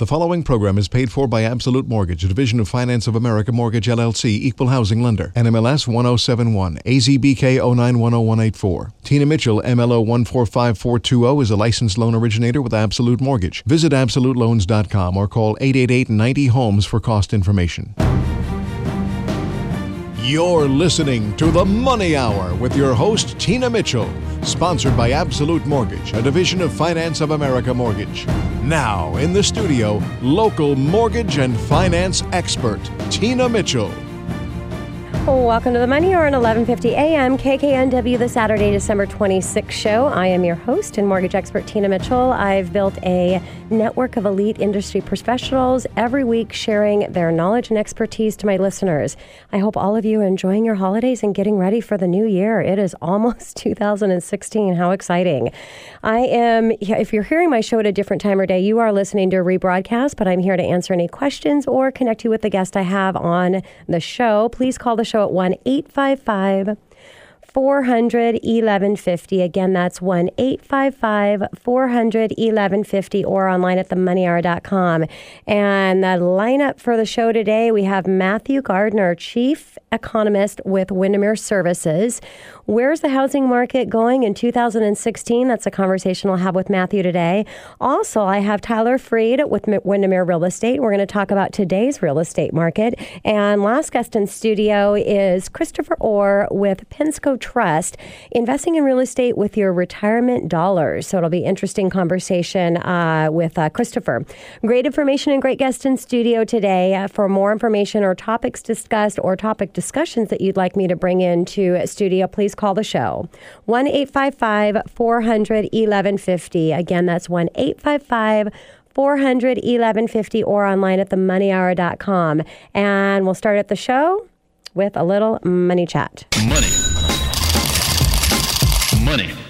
The following program is paid for by Absolute Mortgage, a division of Finance of America Mortgage LLC, equal housing lender. NMLS 1071, AZBK 0910184. Tina Mitchell, MLO 145420, is a licensed loan originator with Absolute Mortgage. Visit AbsoluteLoans.com or call 888 90 Homes for cost information. You're listening to The Money Hour with your host, Tina Mitchell, sponsored by Absolute Mortgage, a division of Finance of America Mortgage. Now, in the studio, local mortgage and finance expert, Tina Mitchell. Welcome to the Money Hour on 11:50 a.m. KKNW, the Saturday, December 26th show. I am your host and mortgage expert Tina Mitchell. I've built a network of elite industry professionals every week sharing their knowledge and expertise to my listeners. I hope all of you are enjoying your holidays and getting ready for the new year. It is almost 2016. How exciting! I am. If you're hearing my show at a different time or day, you are listening to a rebroadcast. But I'm here to answer any questions or connect you with the guest I have on the show. Please call the show at 1 855 400 1150. Again, that's 1 855 400 1150 or online at themoneyhour.com. And the lineup for the show today we have Matthew Gardner, Chief Economist with Windermere Services. Where's the housing market going in 2016? That's a conversation I'll have with Matthew today. Also, I have Tyler Freed with Windermere Real Estate. We're going to talk about today's real estate market. And last guest in studio is Christopher Orr with Pensco Trust, investing in real estate with your retirement dollars. So it'll be interesting conversation uh, with uh, Christopher. Great information and great guest in studio today. Uh, for more information or topics discussed or topic discussions that you'd like me to bring into studio, please call the show. 1 855 400 1150. Again, that's 1 855 400 1150 or online at themoneyhour.com. And we'll start at the show with a little money chat. Money. Money.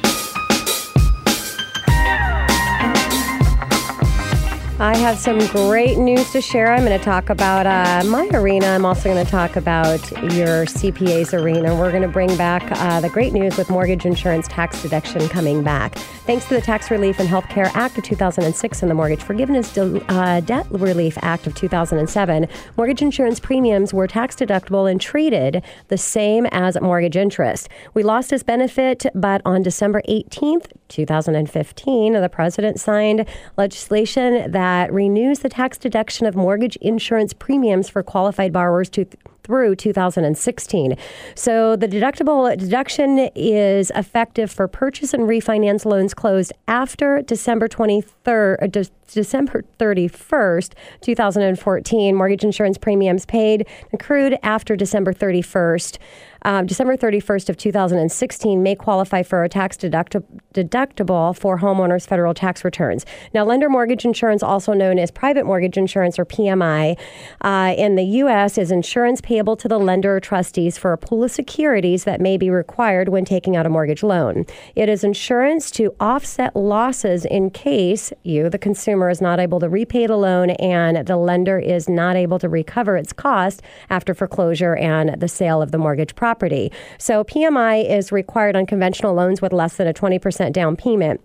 I have some great news to share. I'm going to talk about uh, my arena. I'm also going to talk about your CPA's arena. We're going to bring back uh, the great news with mortgage insurance tax deduction coming back. Thanks to the Tax Relief and Healthcare Act of 2006 and the Mortgage Forgiveness De- uh, Debt Relief Act of 2007, mortgage insurance premiums were tax deductible and treated the same as mortgage interest. We lost this benefit, but on December 18th, 2015, the president signed legislation that that renews the tax deduction of mortgage insurance premiums for qualified borrowers to through 2016. So the deductible deduction is effective for purchase and refinance loans closed after December 23rd, uh, December 31st, 2014. Mortgage insurance premiums paid accrued after December 31st um, December 31st of 2016 may qualify for a tax deducti- deductible for homeowners' federal tax returns. Now, lender mortgage insurance, also known as private mortgage insurance or PMI, uh, in the U.S. is insurance payable to the lender or trustees for a pool of securities that may be required when taking out a mortgage loan. It is insurance to offset losses in case you, the consumer, is not able to repay the loan and the lender is not able to recover its cost after foreclosure and the sale of the mortgage property property. So PMI is required on conventional loans with less than a 20% down payment.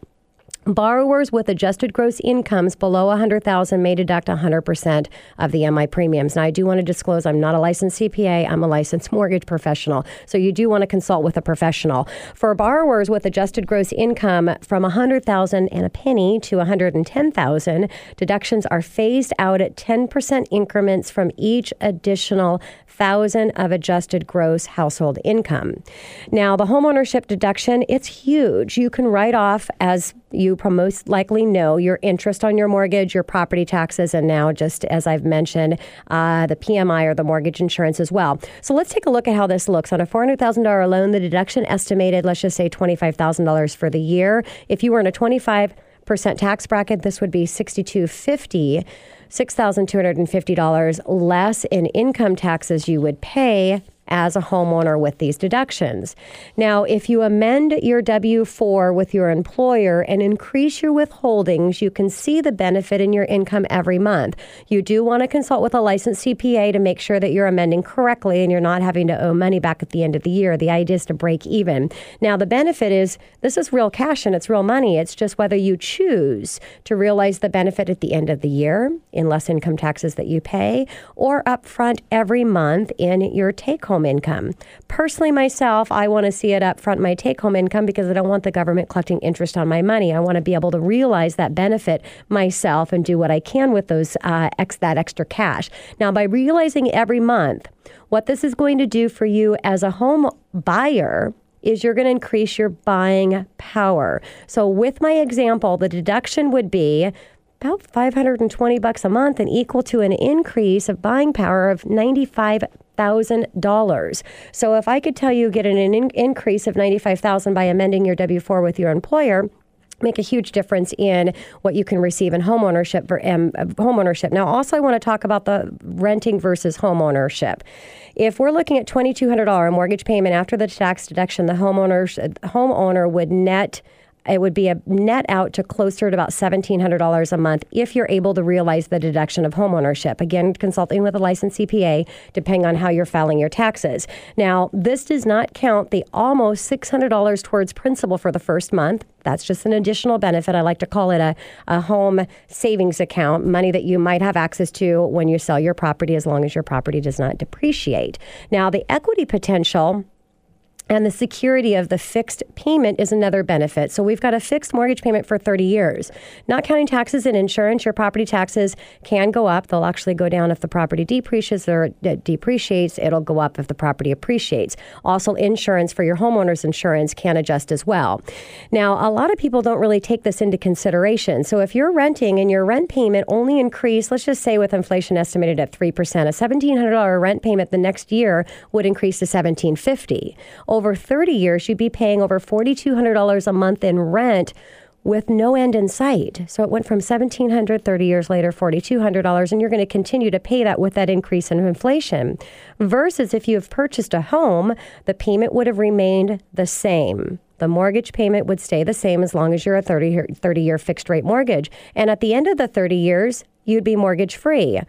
Borrowers with adjusted gross incomes below 100,000 may deduct 100% of the MI premiums. Now, I do want to disclose I'm not a licensed CPA, I'm a licensed mortgage professional. So you do want to consult with a professional. For borrowers with adjusted gross income from 100,000 and a penny to 110,000, deductions are phased out at 10% increments from each additional thousand of adjusted gross household income. Now, the homeownership deduction, it's huge. You can write off as you most likely know your interest on your mortgage, your property taxes, and now, just as I've mentioned, uh, the PMI or the mortgage insurance as well. So let's take a look at how this looks. On a $400,000 loan, the deduction estimated, let's just say $25,000 for the year. If you were in a 25 percent tax bracket, this would be 6250 $6,250 less in income taxes you would pay as a homeowner with these deductions. Now, if you amend your W 4 with your employer and increase your withholdings, you can see the benefit in your income every month. You do want to consult with a licensed CPA to make sure that you're amending correctly and you're not having to owe money back at the end of the year. The idea is to break even. Now, the benefit is this is real cash and it's real money. It's just whether you choose to realize the benefit at the end of the year in less income taxes that you pay or upfront every month in your take home income. Personally, myself, I want to see it upfront my take home income because I don't want the government collecting interest on my money. I want to be able to realize that benefit myself and do what I can with those uh, ex- that extra cash. Now, by realizing every month what this is going to do for you as a home buyer is you're going to increase your buying power. So with my example, the deduction would be about 520 bucks a month and equal to an increase of buying power of 95 thousand dollars. So if I could tell you get an in- increase of ninety five thousand by amending your W four with your employer, make a huge difference in what you can receive in homeownership for um, homeownership. Now, also, I want to talk about the renting versus homeownership. If we're looking at twenty two hundred dollar mortgage payment after the tax deduction, the homeowner homeowner would net it would be a net out to closer to about $1,700 a month if you're able to realize the deduction of homeownership. Again, consulting with a licensed CPA, depending on how you're filing your taxes. Now, this does not count the almost $600 towards principal for the first month. That's just an additional benefit. I like to call it a, a home savings account, money that you might have access to when you sell your property as long as your property does not depreciate. Now, the equity potential and the security of the fixed payment is another benefit. So we've got a fixed mortgage payment for 30 years. Not counting taxes and insurance, your property taxes can go up. They'll actually go down if the property depreciates or depreciates. It'll go up if the property appreciates. Also, insurance for your homeowner's insurance can adjust as well. Now, a lot of people don't really take this into consideration. So if you're renting and your rent payment only increased, let's just say with inflation estimated at 3%, a $1,700 rent payment the next year would increase to $1,750 over 30 years, you'd be paying over $4,200 a month in rent with no end in sight. So it went from $1,700 30 years later, $4,200, and you're going to continue to pay that with that increase in inflation. Versus if you have purchased a home, the payment would have remained the same. The mortgage payment would stay the same as long as you're a 30 30 year fixed rate mortgage. And at the end of the 30 years, you'd be mortgage free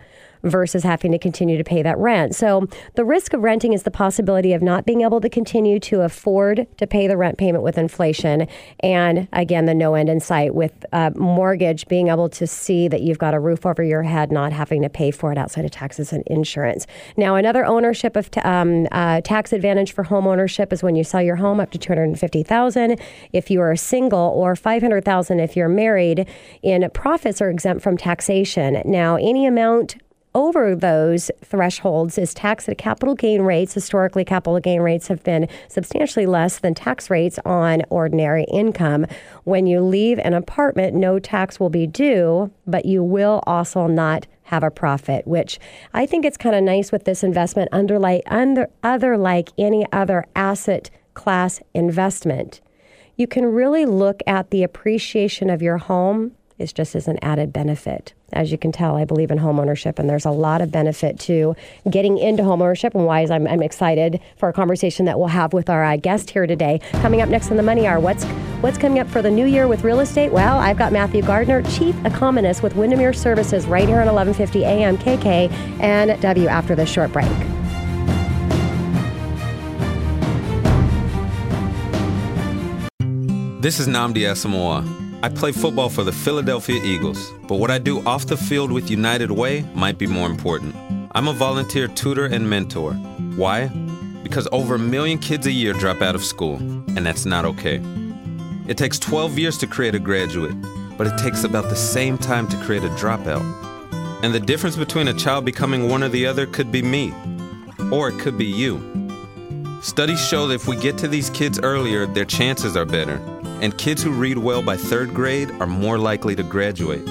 versus having to continue to pay that rent. So the risk of renting is the possibility of not being able to continue to afford to pay the rent payment with inflation. And again, the no end in sight with a mortgage, being able to see that you've got a roof over your head, not having to pay for it outside of taxes and insurance. Now, another ownership of t- um, uh, tax advantage for home ownership is when you sell your home up to 250000 if you are single or 500000 if you're married in profits are exempt from taxation. Now, any amount over those thresholds is taxed at capital gain rates. Historically, capital gain rates have been substantially less than tax rates on ordinary income. When you leave an apartment, no tax will be due, but you will also not have a profit, which I think it's kind of nice with this investment under like under other like any other asset class investment. You can really look at the appreciation of your home is just as an added benefit. As you can tell, I believe in homeownership, and there's a lot of benefit to getting into homeownership, and why I'm, I'm excited for a conversation that we'll have with our uh, guest here today. Coming up next in the Money Hour, what's what's coming up for the new year with real estate? Well, I've got Matthew Gardner, Chief Economist with Windermere Services, right here on 1150 AM KK and W after this short break. This is Nnamdi Asomugha. I play football for the Philadelphia Eagles, but what I do off the field with United Way might be more important. I'm a volunteer tutor and mentor. Why? Because over a million kids a year drop out of school, and that's not okay. It takes 12 years to create a graduate, but it takes about the same time to create a dropout. And the difference between a child becoming one or the other could be me, or it could be you. Studies show that if we get to these kids earlier, their chances are better and kids who read well by third grade are more likely to graduate.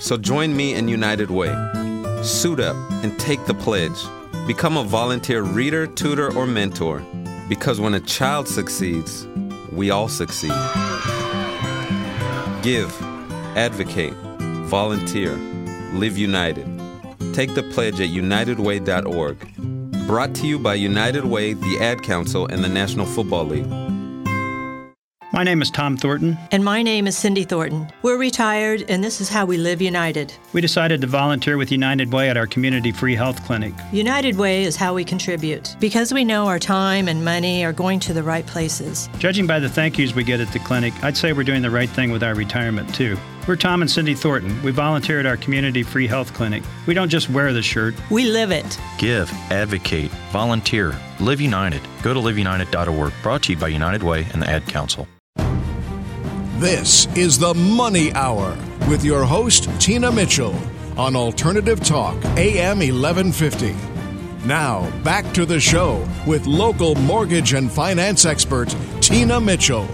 So join me in United Way. Suit up and take the pledge. Become a volunteer reader, tutor, or mentor. Because when a child succeeds, we all succeed. Give, advocate, volunteer, live united. Take the pledge at unitedway.org. Brought to you by United Way, the Ad Council, and the National Football League. My name is Tom Thornton. And my name is Cindy Thornton. We're retired, and this is how we live United. We decided to volunteer with United Way at our community free health clinic. United Way is how we contribute because we know our time and money are going to the right places. Judging by the thank yous we get at the clinic, I'd say we're doing the right thing with our retirement, too. We're Tom and Cindy Thornton. We volunteer at our community free health clinic. We don't just wear the shirt, we live it. Give, advocate, volunteer, live united. Go to liveunited.org. Brought to you by United Way and the Ad Council. This is the Money Hour with your host, Tina Mitchell, on Alternative Talk, AM 1150. Now, back to the show with local mortgage and finance expert, Tina Mitchell.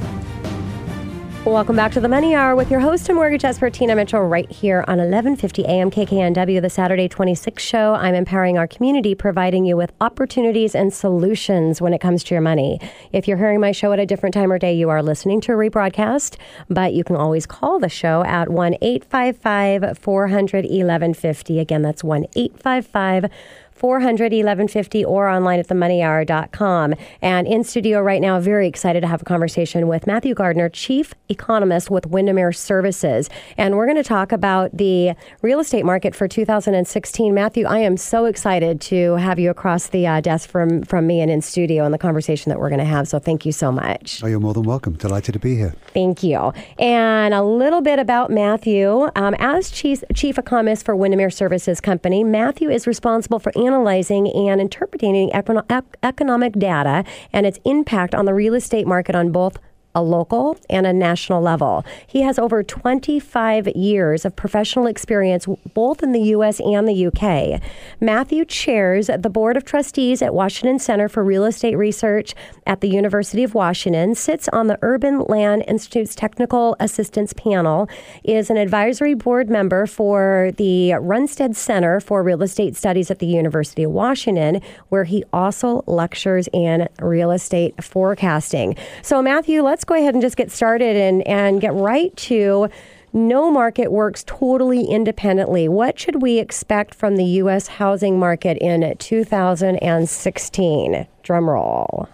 Welcome back to the Money Hour with your host and mortgage expert Tina Mitchell right here on 1150 AM KKNW, the Saturday 26 show. I'm empowering our community, providing you with opportunities and solutions when it comes to your money. If you're hearing my show at a different time or day, you are listening to a rebroadcast, but you can always call the show at 1 855 400 1150. Again, that's 1 855 400 1150 or online at themoneyhour.com. And in studio right now, very excited to have a conversation with Matthew Gardner, Chief Economist with Windermere Services. And we're going to talk about the real estate market for 2016. Matthew, I am so excited to have you across the uh, desk from, from me and in studio and the conversation that we're going to have. So thank you so much. Oh, you're more than welcome. Delighted to be here. Thank you. And a little bit about Matthew. Um, as Chief, Chief Economist for Windermere Services Company, Matthew is responsible for analyzing and interpreting economic data and its impact on the real estate market on both a local and a national level. He has over 25 years of professional experience both in the U.S. and the U.K. Matthew chairs the Board of Trustees at Washington Center for Real Estate Research at the University of Washington, sits on the Urban Land Institute's Technical Assistance Panel, is an advisory board member for the Runstad Center for Real Estate Studies at the University of Washington, where he also lectures in real estate forecasting. So, Matthew, let's let's go ahead and just get started and, and get right to no market works totally independently. What should we expect from the U.S. housing market in 2016? Drum roll.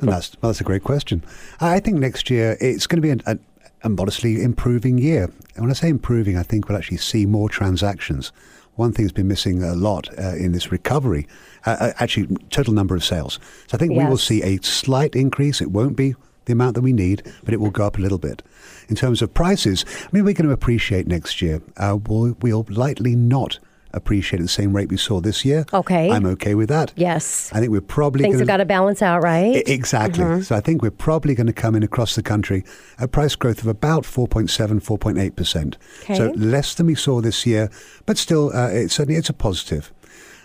that's, that's a great question. I think next year it's going to be an, a, a modestly improving year. And when I say improving, I think we'll actually see more transactions. One thing that's been missing a lot uh, in this recovery, uh, uh actually, total number of sales. So I think yes. we will see a slight increase. It won't be the amount that we need, but it will go up a little bit. In terms of prices, I mean, we're going to appreciate next year. Uh, we'll, we'll likely not appreciate at the same rate we saw this year. Okay. I'm okay with that. Yes. I think we're probably Things gonna, have got to balance out, right? exactly. Mm-hmm. So I think we're probably going to come in across the country at price growth of about 4.7, 4.8%. Okay. So less than we saw this year, but still, uh, it's certainly it's a positive.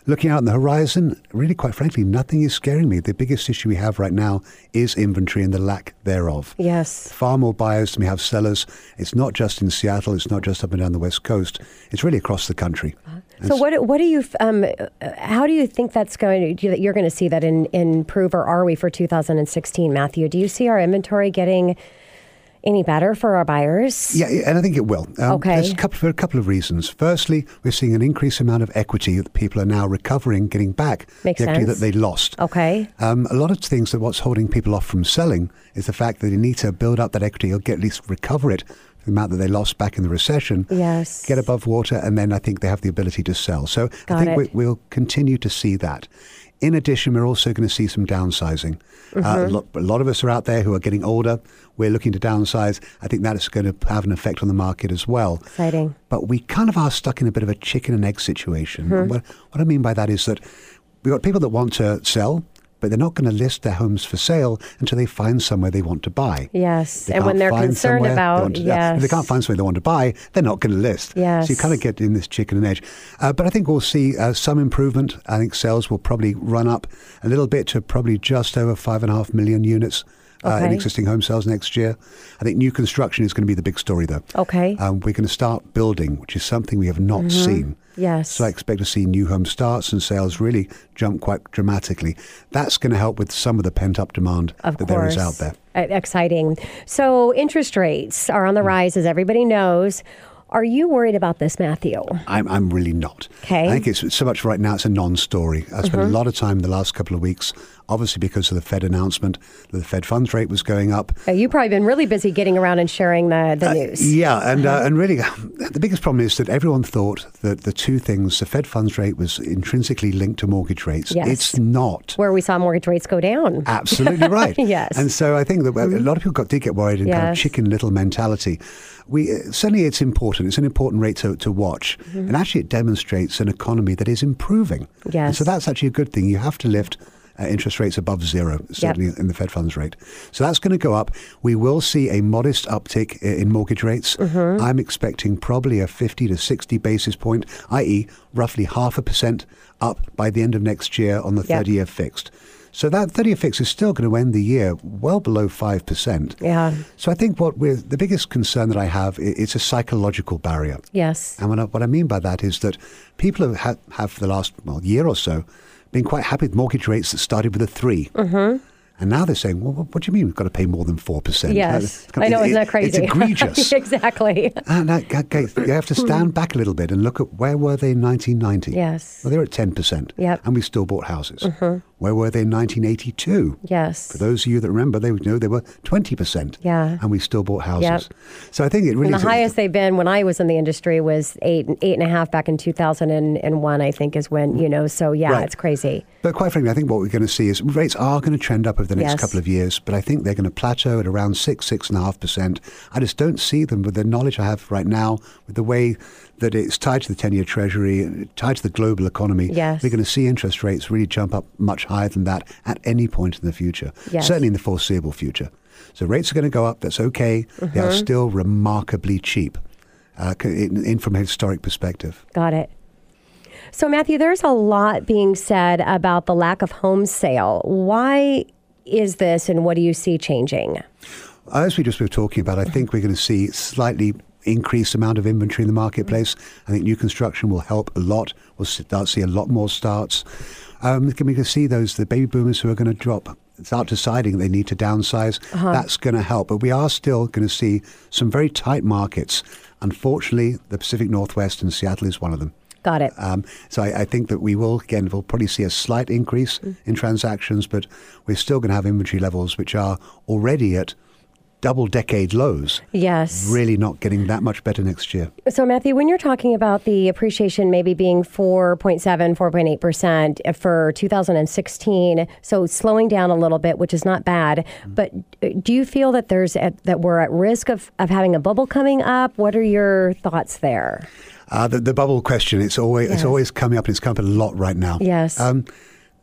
Looking out on the horizon, really, quite frankly, nothing is scaring me. The biggest issue we have right now is inventory and the lack thereof. Yes. Far more buyers than we have sellers. It's not just in Seattle, it's not just up and down the West Coast, it's really across the country. So, what, what do you, um, how do you think that's going to, that you're going to see that in, improve, or are we for 2016, Matthew? Do you see our inventory getting any better for our buyers? Yeah, and I think it will. Um, okay. There's a couple, for a couple of reasons. Firstly, we're seeing an increased amount of equity that people are now recovering, getting back Makes the equity sense. that they lost. Okay. Um, a lot of things that what's holding people off from selling is the fact that they need to build up that equity or get at least recover it the amount that they lost back in the recession, yes. get above water, and then I think they have the ability to sell. So Got I think we, we'll continue to see that. In addition, we're also going to see some downsizing. Uh, mm-hmm. Uh, a, lot, a, lot, of us are out there who are getting older. We're looking to downsize. I think that is going to have an effect on the market as well. Exciting. But we kind of are stuck in a bit of a chicken and egg situation. Mm-hmm. What, what I mean by that is that we've got people that want to sell, but they're not going to list their homes for sale until they find somewhere they want to buy. Yes, and when they're concerned about to, yes, if they can't find somewhere they want to buy, they're not going to list. Yes, so you kind of get in this chicken and egg. Uh, but I think we'll see uh, some improvement. I think sales will probably run up a little bit to probably just over five and a half million units. Uh, okay. in existing home sales next year. I think new construction is going to be the big story, though. Okay. Um, we're going to start building, which is something we have not mm-hmm. seen. Yes. So I expect to see new home starts and sales really jump quite dramatically. That's going to help with some of the pent up demand of that course. there is out there. exciting. So interest rates are on the rise, as everybody knows. Are you worried about this, Matthew? I'm, I'm really not. Okay. I think it's so much right now, it's a non story. I spent a lot of time in the last couple of weeks, obviously because of the Fed announcement that the Fed funds rate was going up. Uh, You've probably been really busy getting around and sharing the, the news. Yeah, and uh, and really, the biggest problem is that everyone thought that the two things, the Fed funds rate was intrinsically linked to mortgage rates. Yes. It's not. Where we saw mortgage rates go down. Absolutely right. Yes. Mm-hmm. And so I think that a lot of people got, did get worried in kind of chicken little mentality. We uh, certainly it's important. It's an important rate to, to watch, and actually it demonstrates an economy that is improving. And Mm-hmm. Yes. so that's actually a good thing. You have to lift. Uh, interest rates above zero, certainly in the Fed funds rate. So that's going to go up. We will see a modest uptick in mortgage rates. Mm-hmm. I'm expecting probably a 50 to 60 basis point, i.e., roughly half a percent up by the end of next year on the Yep. 30 year fixed. So that 30 year fix is still going to end the year well below 5%. Yeah. So I think what we're, the biggest concern that I have, it's a psychological barrier. Yes. And what I, what I mean by that is that people have, have for the last well, year or so been quite happy with mortgage rates that started with a 3 Mm-hmm. And now they're saying, well, what, what do you mean we've got to pay more than 4%? Yes. That- I know, it- isn't that crazy? It's egregious. exactly. and that, okay, you have to stand back a little bit and look at where were they in 1990? Yes. Well, they were at 10%. Yep. And we still bought houses. Where were they in 1982? Yes. For those of you that remember, they would know they were 20%. Yeah. And we still bought houses. Yep. So I think it really And the highest they've been when I was in the industry was eight, eight and a half back in 2001, I think is when, you know, so yeah, Right. it's crazy. But quite frankly, I think what we're going to see is rates are going to trend up over the next Yes. couple of years, but I think they're going to plateau at around six, six and a half percent. I just don't see them with the knowledge I have right now, with the way that it's tied to the 10 year Treasury, tied to the global economy. Yes. We're going to see interest rates really jump up much higher than that at any point in the future, Yes. certainly in the foreseeable future. So rates are going to go up. That's okay. They Mm-hmm. are still remarkably cheap uh, in, in from a historic perspective. Got it. So, Matthew, there's a lot being said about the lack of home sale. Why is this, and what do you see changing? As we just were talking about, I think we're going to see slightly increased amount of inventory in the marketplace. I think new construction will help a lot. We'll start to see a lot more starts. Um, can we can see those the baby boomers who are going to drop start deciding they need to downsize. That's going to help, but we are still going to see some very tight markets. Unfortunately, the Pacific Northwest and Seattle is one of them. Got it. Um, so I, I think that we will again we'll probably see a slight increase in transactions, but we're still going to have inventory levels which are already at double decade lows. Yes. Really not getting that much better next year. So, Matthew, when you're talking about the appreciation maybe being 4.7, 4.8% for 2016, so slowing down a little bit, which is not bad, but uh, do you feel that there's at, that we're at risk of, of having a bubble coming up? What are your thoughts there? Uh, the, the bubble question it's always Yes. it's always coming up and it's come up a lot right now. Yes. Um,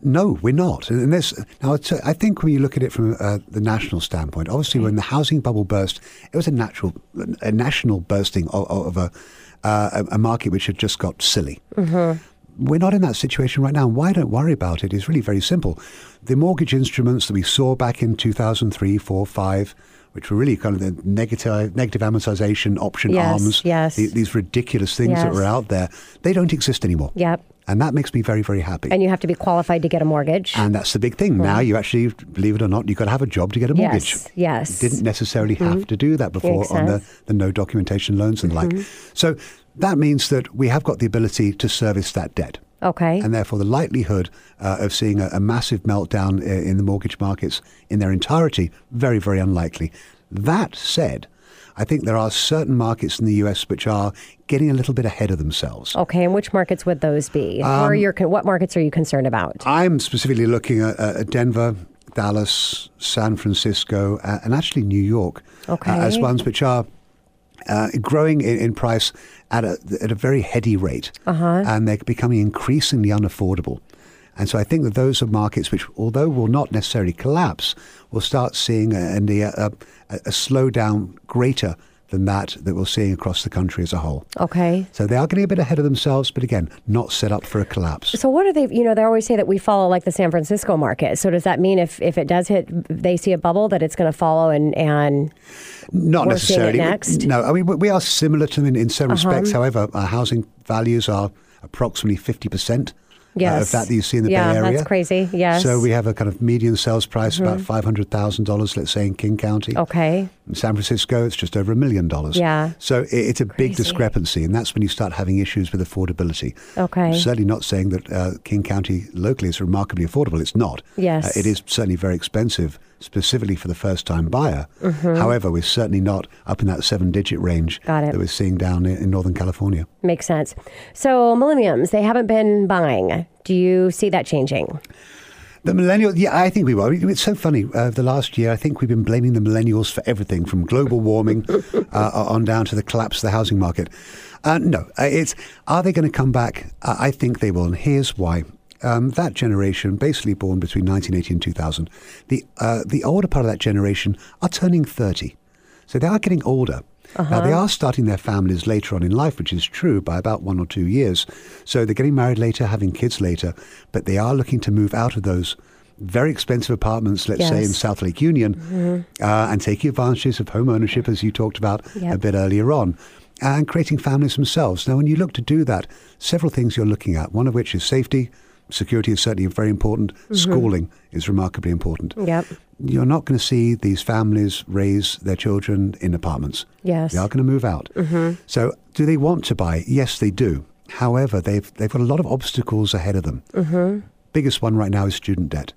no, we're not. And this now, it's, I think when you look at it from uh, the national standpoint, obviously when the housing bubble burst, it was a natural, a national bursting of, of a, uh, a market which had just got silly. We're not in that situation right now. Why don't worry about it? It's really very simple. The mortgage instruments that we saw back in 2003, 4, 5, which were really kind of the negative, negative amortization option Yes, arms, yes. the- these ridiculous things that were out there, they don't exist anymore. Yep. And that makes me very, very happy. And you have to be qualified to get a mortgage. And that's the big thing. Now mm. you actually, believe it or not, you've got to have a job to get a mortgage. Yes, yes. You didn't necessarily have mm-hmm. to do that before on the, the no documentation loans and the like. Mm-hmm. So that means that we have got the ability to service that debt. okay. And therefore, the likelihood uh, of seeing a, a massive meltdown uh, in the mortgage markets in their entirety, very, very unlikely. That said, I think there are certain markets in the US which are getting a little bit ahead of themselves. okay. And which markets would those be? Um, are your, what markets are you concerned about? I'm specifically looking at, at Denver, Dallas, San Francisco, uh, and actually New York Okay. uh, as ones which are uh, growing in, in price at a, at a very heady rate, Uh-huh. and they're becoming increasingly unaffordable. And so I think that those are markets which, although will not necessarily collapse, will start seeing a, a, a, a slowdown greater than that that we're seeing across the country as a whole. Okay. So they are getting a bit ahead of themselves, but again, not set up for a collapse. So what are they? You know, they always say that we follow like the San Francisco market. So does that mean if if it does hit, they see a bubble that it's going to follow and and Not We're seeing it necessarily. next? Uh-huh. No, I mean we- are similar to them in, in some respects. However, our housing values are approximately fifty percent Yes. of that that you see in the Yeah, Bay Area. that's crazy. Yes. So we have a kind of median sales price about five hundred thousand dollars, let's say in King County. okay. In San Francisco, it's just over a million dollars. Yeah. So i- it's a big Crazy. discrepancy, and that's when you start having issues with affordability. Okay. I'm certainly not saying that uh, King County locally is remarkably affordable. It's not. Yes. Uh, it is certainly very expensive, specifically for the first-time buyer. However, we're certainly not up in that seven-digit range Mm-hmm. Got it. that we're seeing down in, Northern California. Makes sense. So millenniums, they haven't been buying. Do you see that changing? The millennials, yeah, I think we will. It's so funny. Uh, the last year, I think we've been blaming the millennials for everything from global warming uh, on down to the collapse of the housing market. Uh, no, uh, it's are they going to come back? Uh, I think they will, and here's why. Um, that generation, basically born between 1980 and 2000, the uh, the older part of that generation are turning 30, so they are getting older. Now, they are starting their families later on in life, which is true by about one or two years. So they're getting married later, having kids later, but they are looking to move out of those very expensive apartments, let's say in South Lake Union, uh, and taking advantages of home ownership, as you talked about Yep. a bit earlier on, and creating families themselves. Now, when you look to do that, several things you're looking at, one of which is safety. Security is certainly very important. Schooling is remarkably important. Yep. You're not going to see these families raise their children in apartments. Yes. They are going to move out. So, do they want to buy? Yes, they do. However, they've they've got a lot of obstacles ahead of them. Biggest one right now is student debt.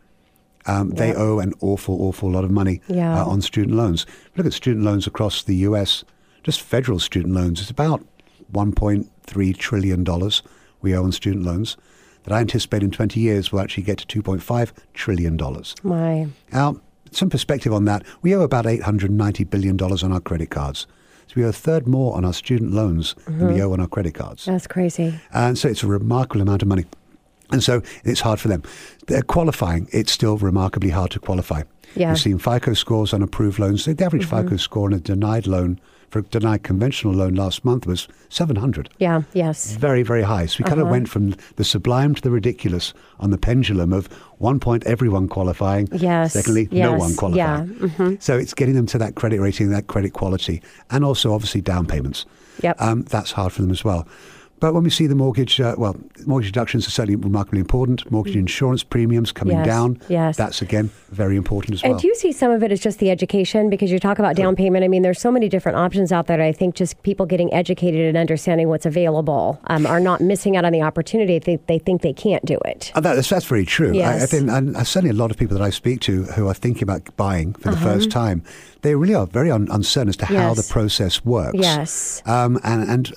Um, They owe an awful, awful lot of money Yeah. uh, on student loans. Look at student loans across the U.S. Just federal student loans. It's about 1.3 trillion dollars we owe on student loans. That I anticipate in 20 years will actually get to 2.5 trillion dollars. My. Now, some perspective on that, we owe about $890 billion on our credit cards. So we owe a third more on our student loans than we uh-huh. owe on our credit cards. That's crazy. And so it's a remarkable amount of money. And so it's hard for them. They're qualifying, it's still remarkably hard to qualify. Yeah. We've seen FICO scores on approved loans. The average mm-hmm. FICO score on a denied loan, for a denied conventional loan last month was 700 Yeah. Yes. very, very high. So we kind of went from the sublime to the ridiculous on the pendulum of one point everyone qualifying, Yes, secondly no one qualifying. yeah, mm-hmm. So it's getting them to that credit rating, that credit quality, and also obviously down payments. Yep. Um, that's hard for them as well. But when we see the mortgage, uh, well, mortgage deductions are certainly remarkably important. Mortgage insurance premiums coming Mm. Yes, down. yes. That's again very important as And well. do you see some of it as just the education? Because you talk about down payment. I mean, there's so many different options out there. I think just people getting educated and understanding what's available um, are not missing out on the opportunity if they, they think they can't do it. Uh, that's, that's very true. I, I think, and certainly a lot of people that I speak to who are thinking about buying for the first time, they really are very un- uncertain as to how Uh-huh. The process works. Yes. Um, and, and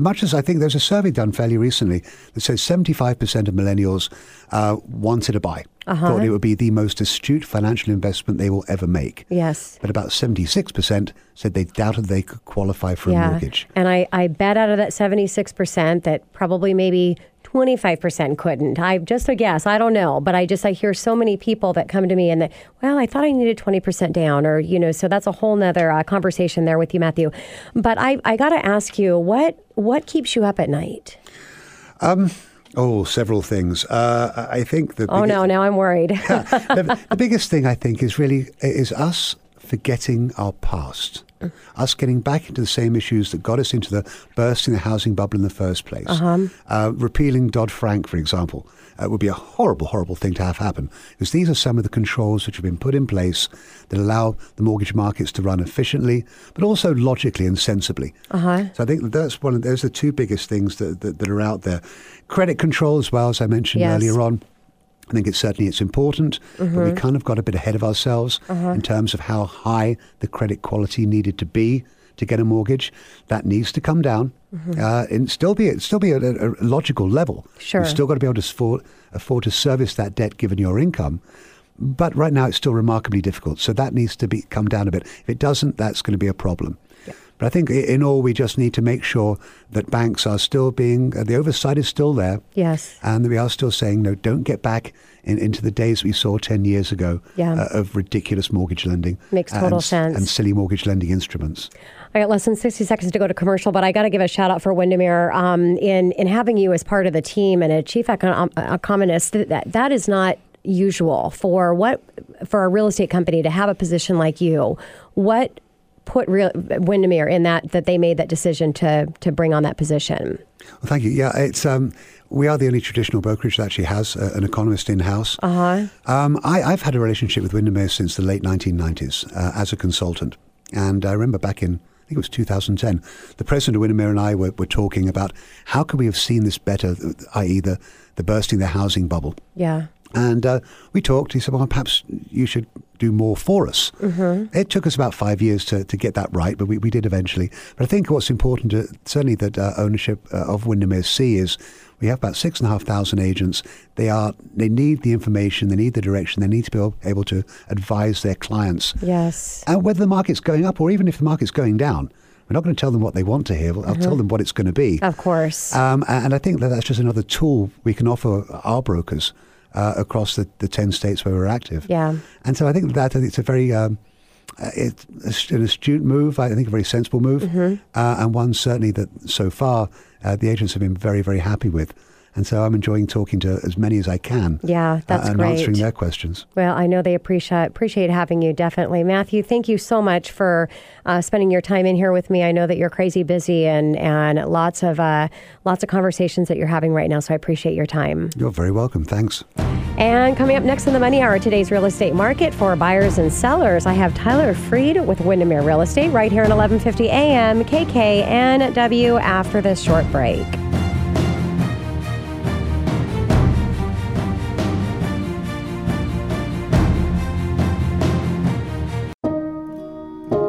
much as I think there's a survey done fairly recently that says 75% of millennials uh, wanted to buy, Uh-huh. thought it would be the most astute financial investment they will ever make. Yes. But about 76% said they doubted they could qualify for a mortgage. And I, I bet out of that 76% that probably maybe 25% couldn't. I just a guess. I don't know. But I just, I hear so many people that come to me and that, well, I thought I needed 20% down or, you know, so that's a whole nother uh, conversation there with you, Matthew. But I, I got to ask you, what, what keeps you up at night? Um. Oh, several things. Uh, I think the Oh, no, now I'm worried. the, the biggest thing I think is really is us forgetting our past, us getting back into the same issues that got us into the bursting the housing bubble in the first place. Uh, repealing Dodd Frank, for example, uh, would be a horrible, horrible thing to have happen because these are some of the controls which have been put in place that allow the mortgage markets to run efficiently, but also logically and sensibly. Uh-huh. So I think that's one. Of, those are the two biggest things that, that, that are out there. Credit control, as well as I mentioned Yes. earlier on. I think it's certainly it's important, but Mm-hmm. we kind of got a bit ahead of ourselves Uh-huh. in terms of how high the credit quality needed to be to get a mortgage. That needs to come down uh, and still be still be at a, a logical level. Mm-hmm. Sure. You've still got to be able to afford, afford to service that debt given your income. But right now, it's still remarkably difficult. So that needs to be come down a bit. If it doesn't, that's going to be a problem. But I think in all, we just need to make sure that banks are still being, uh, the oversight is still there. yes. And that we are still saying, no, don't get back in, into the days we saw 10 years ago Yeah. uh, of ridiculous mortgage lending. Makes total and, sense. And silly mortgage lending instruments. I got less than 60 seconds to go to commercial, but I got to give a shout out for Windermere um, in, in having you as part of the team and a chief econ- economist. That, that is not usual for what for a real estate company to have a position like you. What put real, Windermere in that that they made that decision to to bring on that position? Well, thank you. Yeah, it's um, We are the only traditional brokerage that actually has uh, an economist in house. Uh huh. Um, I, I've had a relationship with Windermere since the late 1990s uh, as a consultant. And I remember back in, I think it was 2010, the president of Windermere and I were, were talking about how could we have seen this better, i.e., the, the bursting the housing bubble. Yeah. And uh, we talked. He said, well, perhaps you should do more for us. Mm-hmm. It took us about five years to, to get that right, but we, we did eventually. But I think what's important, to, certainly that uh, ownership uh, of Windermere Sea is we have about six and a half thousand agents. They are they need the information, they need the direction, they need to be able to advise their clients. Yes. And whether the market's going up or even if the market's going down, we're not going to tell them what they want to hear. I'll tell them what it's going to be. Of course. Um, and I think that that's just another tool we can offer our brokers uh, across the, the 10 states where we're active. Yeah. And so I think that I think it's a very um, uh, it's an astute move. I think a very sensible move, Mm-hmm. uh, and one certainly that so far uh, the agents have been very very happy with. And so I'm enjoying talking to as many as I can. Yeah, that's uh, and great. answering their questions. Well, I know they appreciate appreciate having you. Definitely, Matthew. Thank you so much for uh, spending your time in here with me. I know that you're crazy busy and and lots of uh, lots of conversations that you're having right now. So I appreciate your time. You're very welcome. Thanks. And coming up next in the Money Hour, today's real estate market for buyers and sellers. I have Tyler Freed with Windermere Real Estate right here at 11:50 a.m. KKNW. After this short break.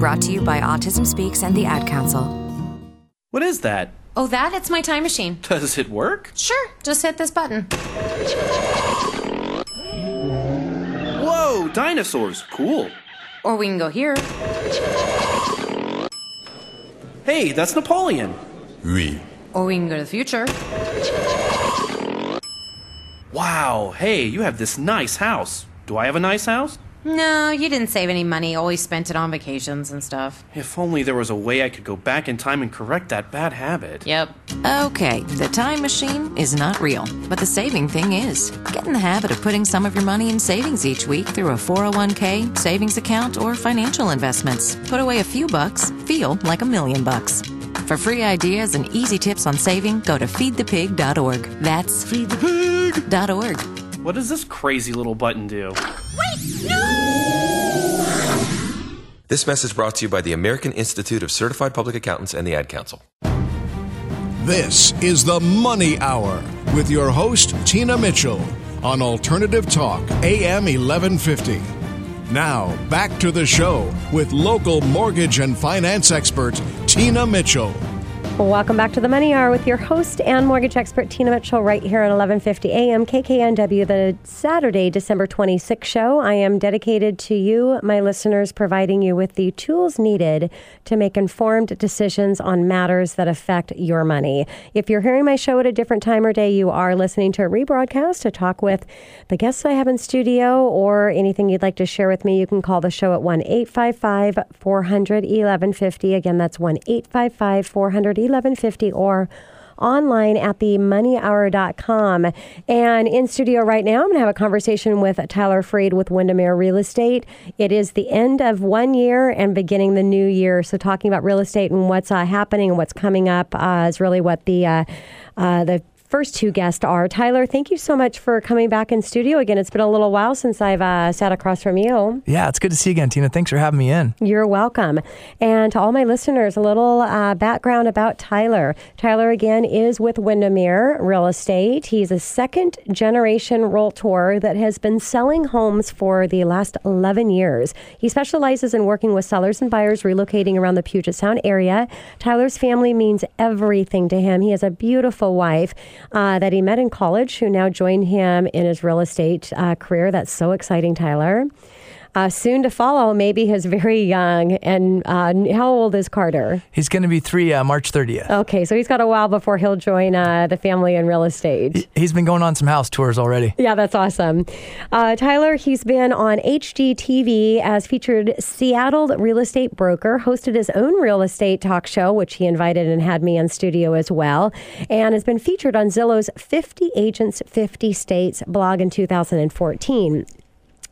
Brought to you by Autism Speaks and the Ad Council. What is that? Oh, that? It's my time machine. Does it work? Sure, just hit this button. Whoa, dinosaurs. Cool. Or we can go here. Hey, that's Napoleon. Oui. Or we can go to the future. Wow, hey, you have this nice house. Do I have a nice house? No, you didn't save any money, always spent it on vacations and stuff. If only there was a way I could go back in time and correct that bad habit. Yep. Okay, the time machine is not real, but the saving thing is. Get in the habit of putting some of your money in savings each week through a 401k, savings account, or financial investments. Put away a few bucks, feel like a million bucks. For free ideas and easy tips on saving, go to feedthepig.org. That's feedthepig.org. What does this crazy little button do? This message brought to you by the American Institute of Certified Public Accountants and the Ad Council. This is the Money Hour with your host, Tina Mitchell, on Alternative Talk, AM 1150. Now, back to the show with local mortgage and finance expert, Tina Mitchell. Welcome back to the Money Hour with your host and mortgage expert Tina Mitchell right here at 11:50 a.m. KKNW the Saturday December 26th show. I am dedicated to you, my listeners, providing you with the tools needed to make informed decisions on matters that affect your money. If you're hearing my show at a different time or day, you are listening to a rebroadcast to talk with the guests I have in studio or anything you'd like to share with me, you can call the show at 1-855-400-1150. Again, that's 1-855-400 1150 or online at themoneyhour.com. And in studio right now, I'm going to have a conversation with Tyler Freed with Windermere Real Estate. It is the end of one year and beginning the new year. So talking about real estate and what's uh, happening and what's coming up uh, is really what the uh, uh, the first two guests are. Tyler, thank you so much for coming back in studio again. It's been a little while since I've uh, sat across from you. Yeah, it's good to see you again, Tina. Thanks for having me in. You're welcome. And to all my listeners, a little uh, background about Tyler. Tyler, again, is with Windermere Real Estate. He's a second generation realtor that has been selling homes for the last 11 years. He specializes in working with sellers and buyers relocating around the Puget Sound area. Tyler's family means everything to him. He has a beautiful wife uh, that he met in college who now joined him in his real estate uh, career. That's so exciting, Tyler. Uh, soon to follow, maybe his very young. And uh, how old is Carter? He's going to be three uh, March 30th. Okay, so he's got a while before he'll join uh, the family in real estate. He's been going on some house tours already. Yeah, that's awesome. Uh, Tyler, he's been on HGTV as featured Seattle real estate broker, hosted his own real estate talk show, which he invited and had me in studio as well, and has been featured on Zillow's 50 Agents, 50 States blog in 2014.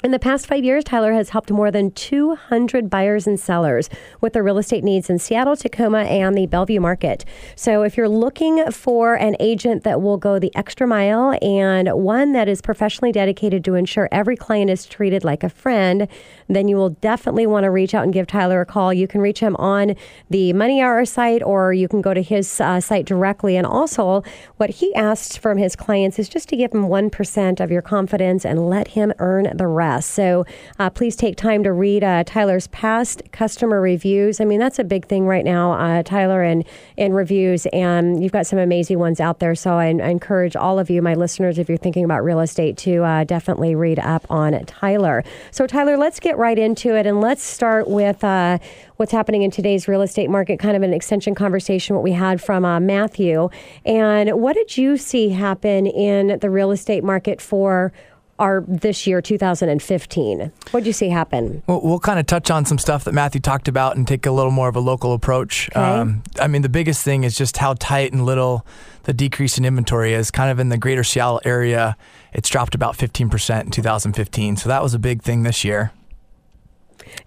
In the past five years, Tyler has helped more than 200 buyers and sellers with their real estate needs in Seattle, Tacoma, and the Bellevue market. So, if you're looking for an agent that will go the extra mile and one that is professionally dedicated to ensure every client is treated like a friend, then you will definitely want to reach out and give Tyler a call. You can reach him on the Money Hour site or you can go to his uh, site directly. And also, what he asks from his clients is just to give him 1% of your confidence and let him earn the rest. So uh, please take time to read uh, Tyler's past customer reviews. I mean, that's a big thing right now, uh, Tyler, and in reviews. And you've got some amazing ones out there. So I, I encourage all of you, my listeners, if you're thinking about real estate, to uh, definitely read up on Tyler. So, Tyler, let's get right into it and let's start with uh, what's happening in today's real estate market, kind of an extension conversation, what we had from uh, Matthew. And what did you see happen in the real estate market for are this year 2015 what did you see happen? Well, we'll kind of touch on some stuff that matthew talked about and take a little more of a local approach. Okay. um, i mean the biggest thing is just how tight and little the decrease in inventory is. Kind of in the greater seattle area it's dropped about 15% in 2015 so that was a big thing this year.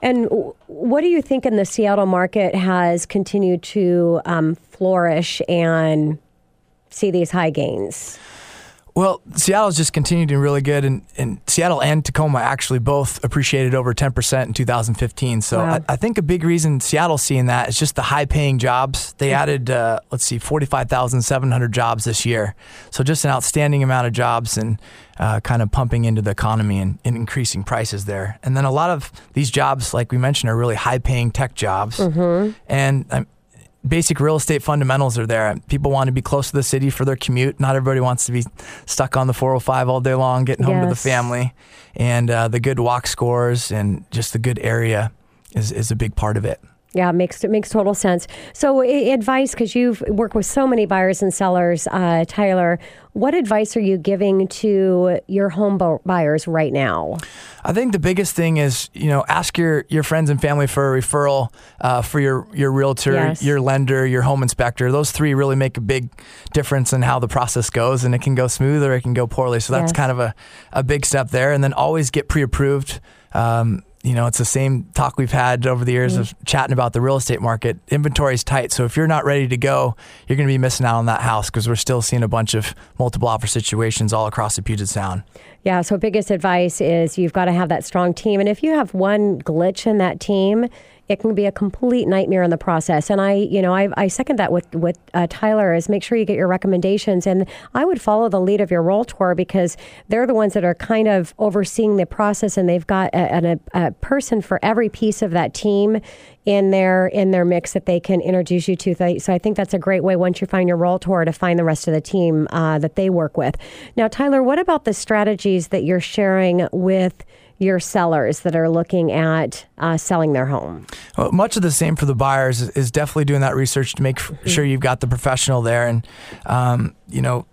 And what do you think in the seattle market has continued to um, flourish and see these high gains well, Seattle's just continued doing really good, and, and Seattle and Tacoma actually both appreciated over 10% in 2015. So wow. I, I, think a big reason Seattle's seeing that is just the high paying jobs. They added, uh, let's see, 45,700 jobs this year. So just an outstanding amount of jobs and uh, kind of pumping into the economy and, and, increasing prices there. And then a lot of these jobs, like we mentioned, are really high paying tech jobs. Mm-hmm. And um, basic real estate fundamentals are there. People want to be close to the city for their commute. Not everybody wants to be stuck on the 405 all day long, getting home to the family. And uh, the good walk scores and just the good area is, is a big part of it. Yeah, it makes it makes total sense. So, advice because you've worked with so many buyers and sellers, uh, Tyler. What advice are you giving to your home buyers right now? I think the biggest thing is you know ask your your friends and family for a referral uh, for your your realtor, yes. your lender, your home inspector. Those three really make a big difference in how the process goes, and it can go smooth or it can go poorly. So that's yes. kind of a a big step there. And then always get pre-approved. Um, you know, it's the same talk we've had over the years mm-hmm. of chatting about the real estate market. Inventory is tight. So if you're not ready to go, you're going to be missing out on that house because we're still seeing a bunch of multiple offer situations all across the Puget Sound. Yeah. So biggest advice is you've got to have that strong team. And if you have one glitch in that team, it can be a complete nightmare in the process. And I, you know, I, I second that with with uh, Tyler is make sure you get your recommendations, and I would follow the lead of your realtor because they're the ones that are kind of overseeing the process, and they've got a, a, a person for every piece of that team in their in their mix that they can introduce you to. So I think that's a great way once you find your realtor to find the rest of the team uh, that they work with. Now, Tyler, what about the strategies that you're sharing with? Your sellers that are looking at uh, selling their home? Well, much of the same for the buyers is definitely doing that research to make mm-hmm. sure you've got the professional there. And, um, you know,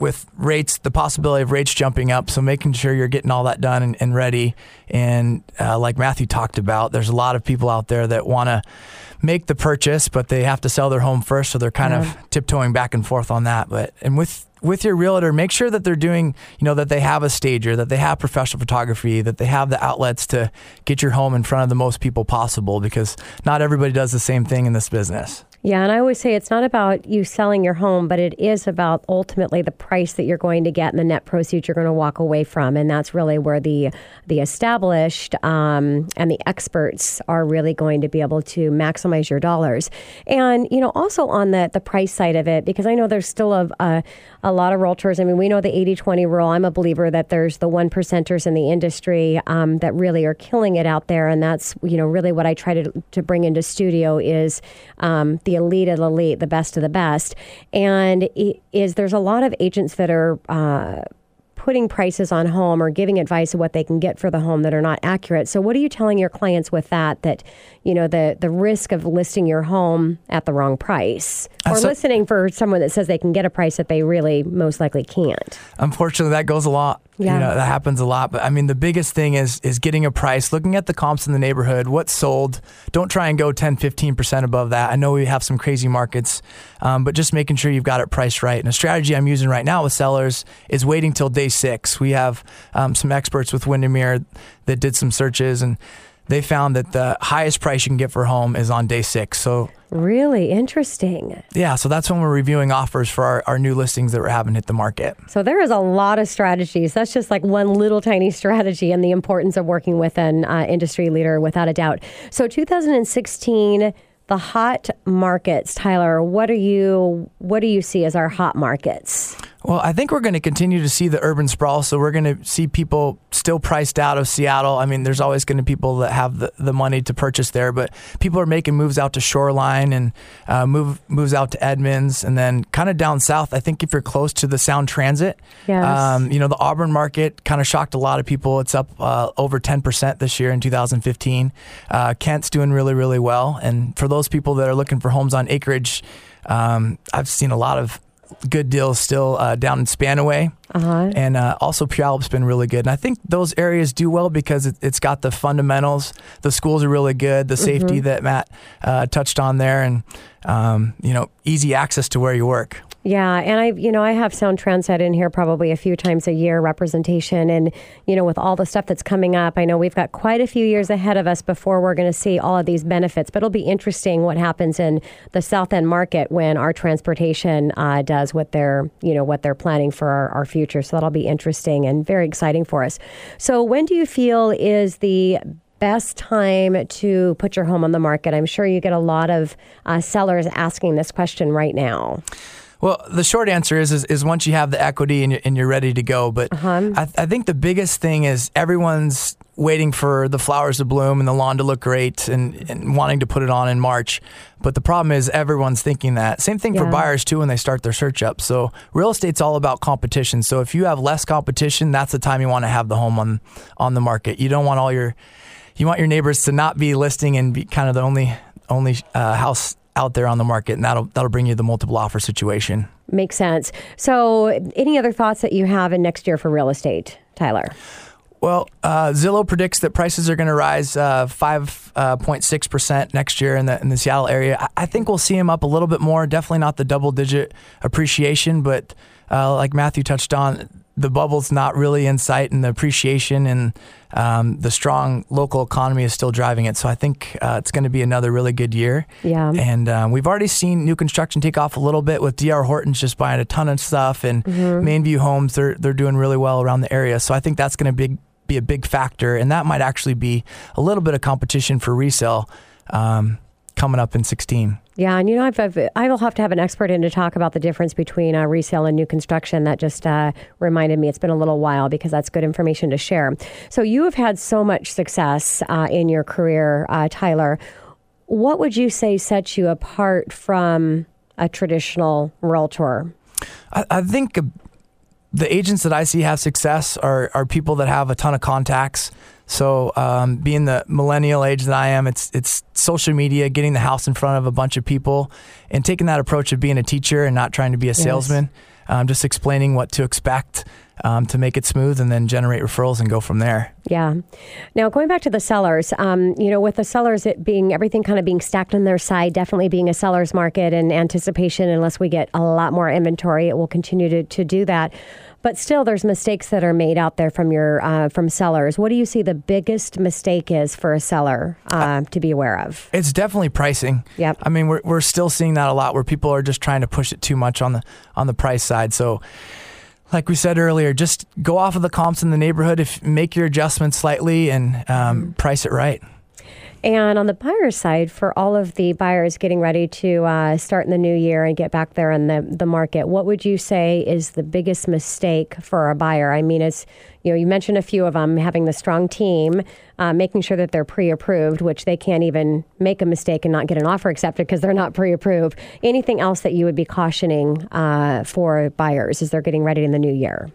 with rates, the possibility of rates jumping up. So making sure you're getting all that done and, and ready. And uh, like Matthew talked about, there's a lot of people out there that want to make the purchase, but they have to sell their home first. So they're kind of tiptoeing back and forth on that. But and with with your realtor, make sure that they're doing, you know, that they have a stager, that they have professional photography, that they have the outlets to get your home in front of the most people possible because not everybody does the same thing in this business. Yeah, and I always say it's not about you selling your home, but it is about ultimately the price that you're going to get and the net proceeds you're going to walk away from, and that's really where the the established um, and the experts are really going to be able to maximize your dollars. And you know, also on the the price side of it, because I know there's still a a, a lot of realtors. I mean, we know the 80-20 rule. I'm a believer that there's the one percenters in the industry um, that really are killing it out there, and that's you know really what I try to to bring into studio is um, the elite of the elite, the best of the best. And is there's a lot of agents that are uh, putting prices on home or giving advice of what they can get for the home that are not accurate. So what are you telling your clients with that that you know the the risk of listing your home at the wrong price or so, listening for someone that says they can get a price that they really most likely can't. Unfortunately that goes a lot yeah. You know, that happens a lot. But I mean, the biggest thing is is getting a price, looking at the comps in the neighborhood, what's sold. Don't try and go 10, 15% above that. I know we have some crazy markets, um, but just making sure you've got it priced right. And a strategy I'm using right now with sellers is waiting till day six. We have um, some experts with Windermere that did some searches and they found that the highest price you can get for a home is on day six. So really interesting. Yeah, so that's when we're reviewing offers for our, our new listings that we're having hit the market. So there is a lot of strategies. That's just like one little tiny strategy and the importance of working with an uh, industry leader without a doubt. So 2016 the hot markets, Tyler, what are you what do you see as our hot markets? Well, I think we're going to continue to see the urban sprawl. So we're going to see people still priced out of Seattle. I mean, there's always going to be people that have the, the money to purchase there, but people are making moves out to Shoreline and uh, move moves out to Edmonds, and then kind of down south. I think if you're close to the Sound Transit, yes. Um, you know, the Auburn market kind of shocked a lot of people. It's up uh, over 10% this year in 2015. Uh, Kent's doing really, really well, and for those people that are looking for homes on acreage. Um, I've seen a lot of good deals still uh, down in Spanaway. Uh-huh. And uh, also Puyallup's been really good. And I think those areas do well because it, has got the fundamentals. The schools are really good. The safety mm-hmm. that Matt uh, touched on there, and um, you know, easy access to where you work. Yeah, and I, you know, I have Sound Transit in here probably a few times a year representation, and you know, with all the stuff that's coming up, I know we've got quite a few years ahead of us before we're going to see all of these benefits. But it'll be interesting what happens in the South End market when our transportation uh, does what they're, you know, what they're planning for our, our future. So that'll be interesting and very exciting for us. So when do you feel is the best time to put your home on the market? I'm sure you get a lot of uh, sellers asking this question right now. Well, the short answer is is, is once you have the equity and you're, and you're ready to go. But uh-huh. I, I think the biggest thing is everyone's waiting for the flowers to bloom and the lawn to look great and, and wanting to put it on in March. But the problem is everyone's thinking that. Same thing yeah. for buyers too when they start their search up. So real estate's all about competition. So if you have less competition, that's the time you want to have the home on on the market. You don't want all your you want your neighbors to not be listing and be kind of the only only uh, house out there on the market, and that'll that'll bring you the multiple offer situation. Makes sense. So, any other thoughts that you have in next year for real estate, Tyler? Well, uh, Zillow predicts that prices are going to rise uh, 5.6% uh, next year in the, in the Seattle area. I, I, think we'll see them up a little bit more. Definitely not the double digit appreciation, but uh, like Matthew touched on, the bubble's not really in sight, and the appreciation and um, the strong local economy is still driving it. So I think uh, it's going to be another really good year. Yeah. And um, we've already seen new construction take off a little bit with DR Hortons just buying a ton of stuff, and mm-hmm. Mainvue Homes they're they're doing really well around the area. So I think that's going to be be a big factor, and that might actually be a little bit of competition for resale. Um, coming up in 16. Yeah, and you know, I've, I've, I will have to have an expert in to talk about the difference between uh, resale and new construction. That just uh, reminded me it's been a little while because that's good information to share. So, you have had so much success uh, in your career, uh, Tyler. What would you say sets you apart from a traditional realtor? I, I think the agents that I see have success are, are people that have a ton of contacts so, um, being the millennial age that I am, it's it's social media, getting the house in front of a bunch of people, and taking that approach of being a teacher and not trying to be a salesman. Yes. Um, just explaining what to expect um, to make it smooth, and then generate referrals and go from there. Yeah. Now going back to the sellers, um, you know, with the sellers, it being everything kind of being stacked on their side, definitely being a seller's market and anticipation. Unless we get a lot more inventory, it will continue to to do that. But still, there's mistakes that are made out there from your uh, from sellers. What do you see the biggest mistake is for a seller uh, to be aware of? It's definitely pricing. Yep. I mean, we're we're still seeing that a lot where people are just trying to push it too much on the on the price side. So like we said earlier, just go off of the comps in the neighborhood. If make your adjustments slightly and um, price it right. And on the buyer side, for all of the buyers getting ready to uh, start in the new year and get back there in the, the market, what would you say is the biggest mistake for a buyer? I mean, it's, you know, you mentioned a few of them having the strong team, uh, making sure that they're pre approved, which they can't even make a mistake and not get an offer accepted because they're not pre approved. Anything else that you would be cautioning uh, for buyers as they're getting ready in the new year?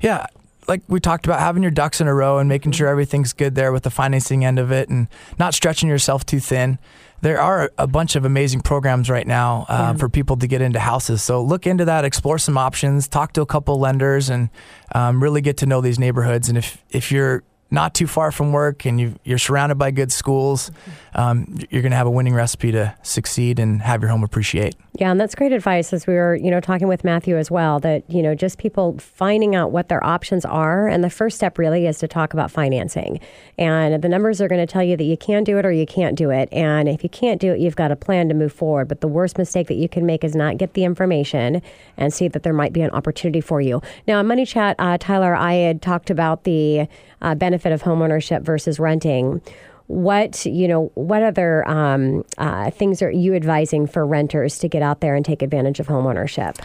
Yeah, like we talked about having your ducks in a row and making sure everything's good there with the financing end of it and not stretching yourself too thin. There are a bunch of amazing programs right now uh, yeah. for people to get into houses. So look into that, explore some options, talk to a couple lenders, and um, really get to know these neighborhoods. And if if you're not too far from work and you, are surrounded by good schools, um, you're going to have a winning recipe to succeed and have your home appreciate. Yeah, and that's great advice as we were, you know, talking with Matthew as well, that, you know, just people finding out what their options are. And the first step really is to talk about financing. And the numbers are going to tell you that you can do it or you can't do it. And if you can't do it, you've got a plan to move forward. But the worst mistake that you can make is not get the information and see that there might be an opportunity for you. Now, on Money Chat, uh, Tyler, I had talked about the uh, benefit of homeownership versus renting. What you know what other um, uh, things are you advising for renters to get out there and take advantage of homeownership?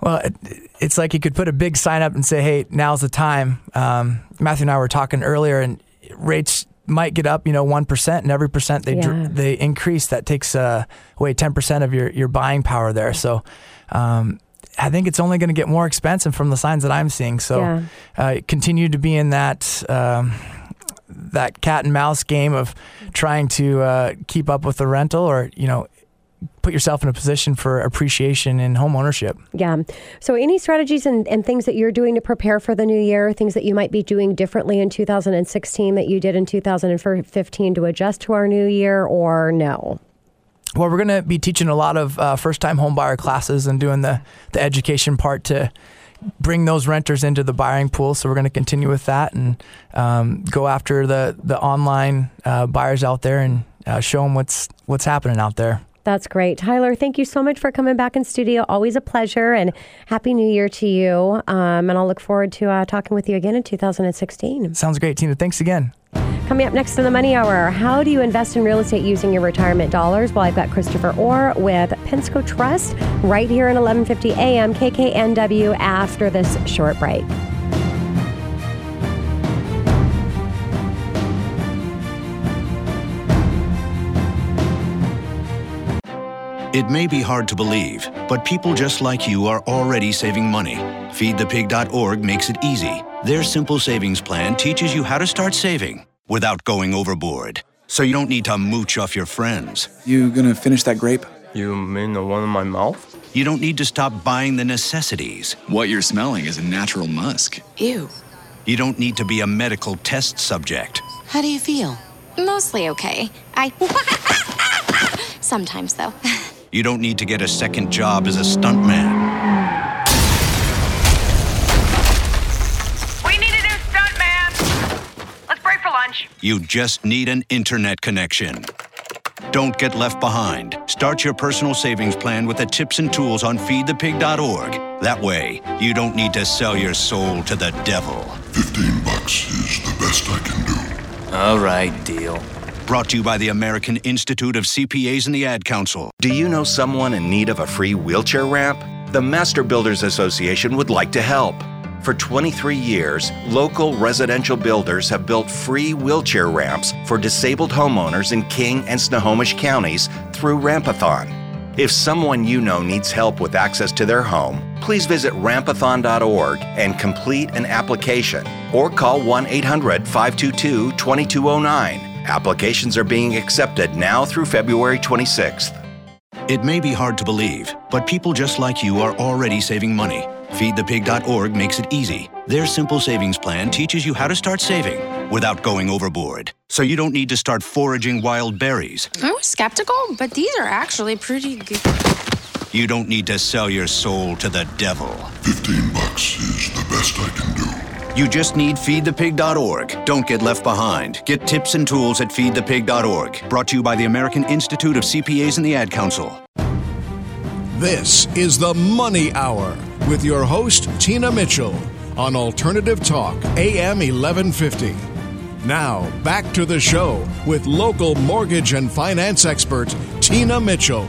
Well it, it's like you could put a big sign up and say hey now's the time. Um, matthew and i were talking earlier and rates might get up you know 1% and every percent they yeah. dr- they increase that takes uh, away 10% of your, your buying power there. So um, I think it's only going to get more expensive from the signs that I'm seeing. So, yeah. uh, continue to be in that um, that cat and mouse game of trying to uh, keep up with the rental, or you know, put yourself in a position for appreciation in home ownership. Yeah. So, any strategies and, and things that you're doing to prepare for the new year, things that you might be doing differently in 2016 that you did in 2015 to adjust to our new year, or no? Well, we're going to be teaching a lot of uh, first-time homebuyer classes and doing the the education part to bring those renters into the buying pool. So we're going to continue with that and um, go after the the online uh, buyers out there and uh, show them what's what's happening out there. That's great. Tyler, thank you so much for coming back in studio. Always a pleasure and happy new year to you. Um, and I'll look forward to uh, talking with you again in 2016. Sounds great, Tina. Thanks again. Coming up next in the Money Hour, how do you invest in real estate using your retirement dollars? Well, I've got Christopher Orr with Pensco Trust right here in 1150 AM KKNW after this short break. It may be hard to believe, but people just like you are already saving money. FeedThePig.org makes it easy. Their simple savings plan teaches you how to start saving without going overboard. So you don't need to mooch off your friends. You gonna finish that grape? You mean the one in my mouth? You don't need to stop buying the necessities. What you're smelling is a natural musk. Ew. You don't need to be a medical test subject. How do you feel? Mostly okay. I. Sometimes, though. You don't need to get a second job as a stuntman. You just need an internet connection. Don't get left behind. Start your personal savings plan with the tips and tools on feedthepig.org. That way, you don't need to sell your soul to the devil. 15 bucks is the best I can do. All right, deal. Brought to you by the American Institute of CPAs and the Ad Council. Do you know someone in need of a free wheelchair ramp? The Master Builders Association would like to help. For 23 years, local residential builders have built free wheelchair ramps for disabled homeowners in King and Snohomish counties through Rampathon. If someone you know needs help with access to their home, please visit rampathon.org and complete an application or call 1 800 522 2209. Applications are being accepted now through February 26th. It may be hard to believe, but people just like you are already saving money. FeedThePig.org makes it easy. Their simple savings plan teaches you how to start saving without going overboard. So you don't need to start foraging wild berries. I was skeptical, but these are actually pretty good. You don't need to sell your soul to the devil. 15 bucks is the best I can do. You just need feedthepig.org. Don't get left behind. Get tips and tools at feedthepig.org. Brought to you by the American Institute of CPAs and the Ad Council. This is the Money Hour with your host, Tina Mitchell, on Alternative Talk, AM 1150. Now, back to the show with local mortgage and finance expert, Tina Mitchell.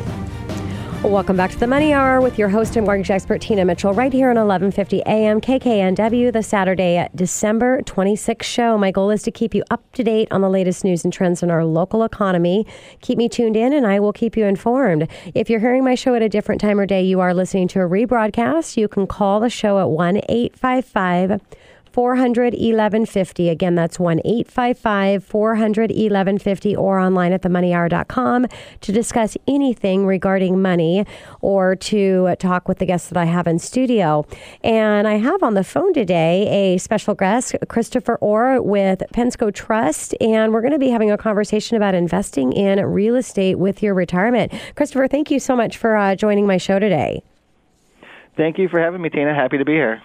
Welcome back to the Money Hour with your host and mortgage expert Tina Mitchell, right here on 1150 AM KKNW, the Saturday, December 26th show. My goal is to keep you up to date on the latest news and trends in our local economy. Keep me tuned in, and I will keep you informed. If you're hearing my show at a different time or day, you are listening to a rebroadcast. You can call the show at one eight five five. 855 400 1150. Again, that's 1 855 400 1150 or online at themoneyhour.com to discuss anything regarding money or to talk with the guests that I have in studio. And I have on the phone today a special guest, Christopher Orr with Pensco Trust. And we're going to be having a conversation about investing in real estate with your retirement. Christopher, thank you so much for uh, joining my show today. Thank you for having me, Tina. Happy to be here.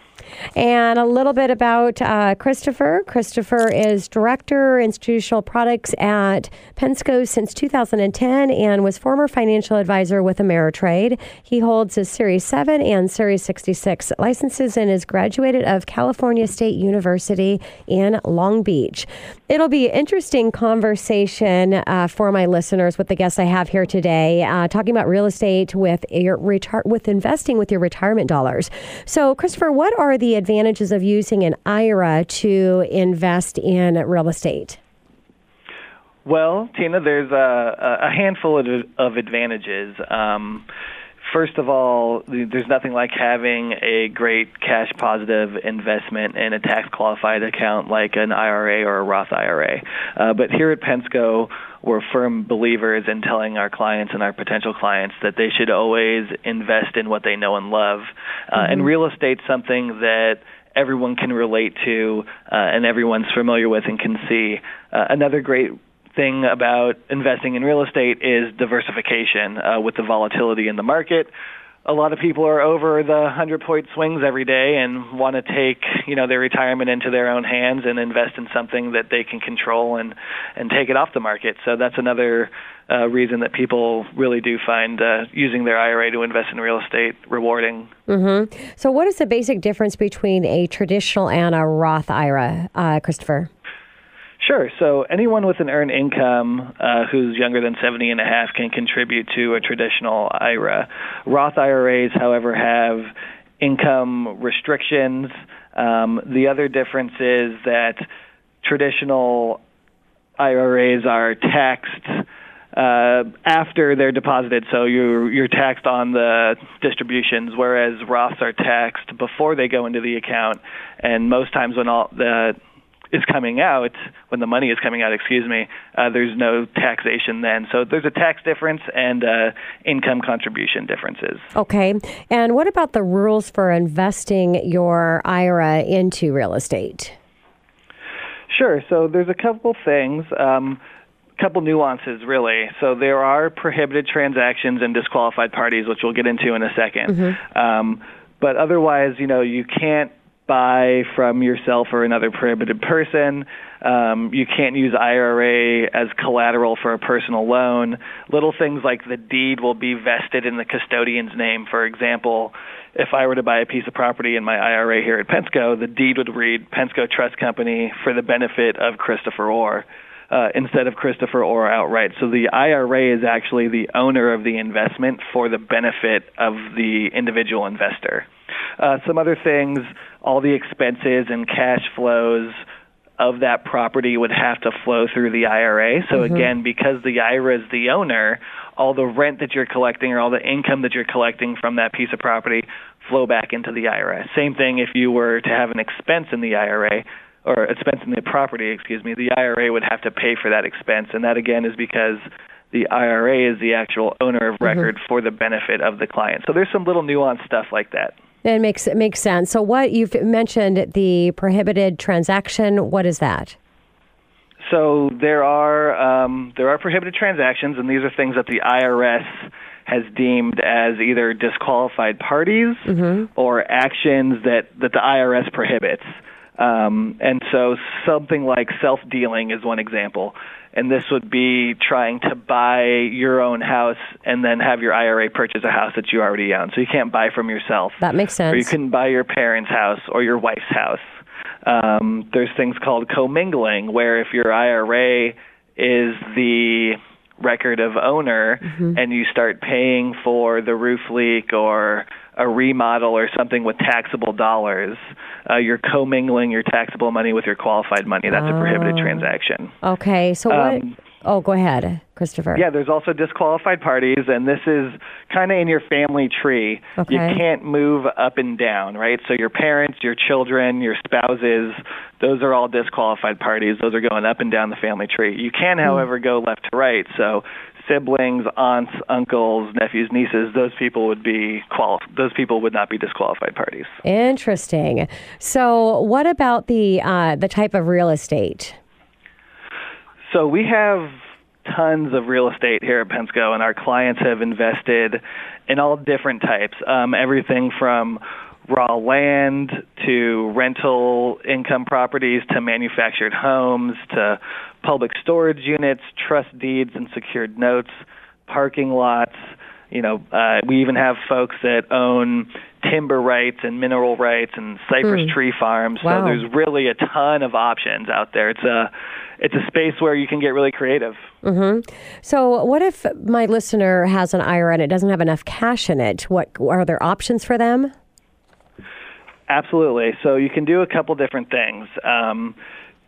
And a little bit about uh, Christopher. Christopher is Director Institutional Products at Pensco since 2010 and was former financial advisor with Ameritrade. He holds his Series 7 and Series 66 licenses and is graduated of California State University in Long Beach. It'll be an interesting conversation uh, for my listeners with the guests I have here today, uh, talking about real estate with your with investing with your retirement dollars. So, Christopher, what are the advantages of using an IRA to invest in real estate? Well, Tina, there's a, a handful of, of advantages. Um, first of all, there's nothing like having a great cash positive investment in a tax qualified account like an IRA or a Roth IRA. Uh, but here at Pensco, we're firm believers in telling our clients and our potential clients that they should always invest in what they know and love. Uh, mm-hmm. And real estate's something that everyone can relate to uh, and everyone's familiar with and can see. Uh, another great thing about investing in real estate is diversification uh, with the volatility in the market. A lot of people are over the 100 point swings every day and want to take, you know, their retirement into their own hands and invest in something that they can control and and take it off the market. So that's another uh, reason that people really do find uh, using their IRA to invest in real estate rewarding. Mm-hmm. So, what is the basic difference between a traditional and a Roth IRA, uh, Christopher? Sure. So anyone with an earned income uh, who's younger than 70 and a half can contribute to a traditional IRA. Roth IRAs, however, have income restrictions. Um, the other difference is that traditional IRAs are taxed uh, after they're deposited, so you're you're taxed on the distributions, whereas Roths are taxed before they go into the account. And most times, when all the is coming out, when the money is coming out, excuse me, uh, there's no taxation then. So there's a tax difference and uh, income contribution differences. Okay. And what about the rules for investing your IRA into real estate? Sure. So there's a couple things. Um, couple nuances really. So there are prohibited transactions and disqualified parties, which we'll get into in a 2nd mm-hmm. um, but otherwise, you know, you can't buy from yourself or another prohibited person. Um, you can't use IRA as collateral for a personal loan. Little things like the deed will be vested in the custodian's name. For example, if I were to buy a piece of property in my IRA here at Pensco, the deed would read Pensco Trust Company for the benefit of Christopher Orr. Uh, instead of Christopher Orr outright. So the IRA is actually the owner of the investment for the benefit of the individual investor. Uh, some other things, all the expenses and cash flows of that property would have to flow through the IRA. So mm-hmm. again, because the IRA is the owner, all the rent that you're collecting or all the income that you're collecting from that piece of property flow back into the IRA. Same thing if you were to have an expense in the IRA or expense in the property, excuse me, the IRA would have to pay for that expense and that again is because the IRA is the actual owner of mm-hmm. record mm-hmm. for the benefit of the client. So there's some little nuanced stuff like that. It makes it makes sense. So, what you've mentioned the prohibited transaction. What is that? So there are um, there are prohibited transactions, and these are things that the IRS has deemed as either disqualified parties or actions that, that the IRS prohibits. Um, and so something like self dealing is one example. And this would be trying to buy your own house and then have your IRA purchase a house that you already own. So you can't buy from yourself. That makes sense. Or you couldn't buy your parents' house or your wife's house. Um, there's things called commingling, where if your IRA is the record of owner mm-hmm. and you start paying for the roof leak or a remodel or something with taxable dollars, uh, you're commingling your taxable money with your qualified money. That's a prohibited Oh. transaction. Okay, so what? Um, Oh, go ahead, Christopher. Yeah, there's also disqualified parties, and this is kind of in your family tree. You can't move up and down, right? So your parents, your children, your spouses, those are all disqualified parties. Those are going up and down the family tree. You can, however, go left to right. So siblings, aunts, uncles, nephews, nieces, those people would be quali- those people would not be disqualified parties. Interesting. So, what about the uh, the type of real estate? So we have tons of real estate here at Pensco, and our clients have invested in all different types. Um, everything from raw land to rental income properties to manufactured homes to public storage units, trust deeds, and secured notes, parking lots. You know, uh, we even have folks that own timber rights and mineral rights and cypress Hmm. tree farms. Wow. So there's really a ton of options out there. It's a it's a space where you can get really creative. hmm So, what if my listener has an IRA and it doesn't have enough cash in it? What are there options for them? Absolutely. So you can do a couple different things. Um,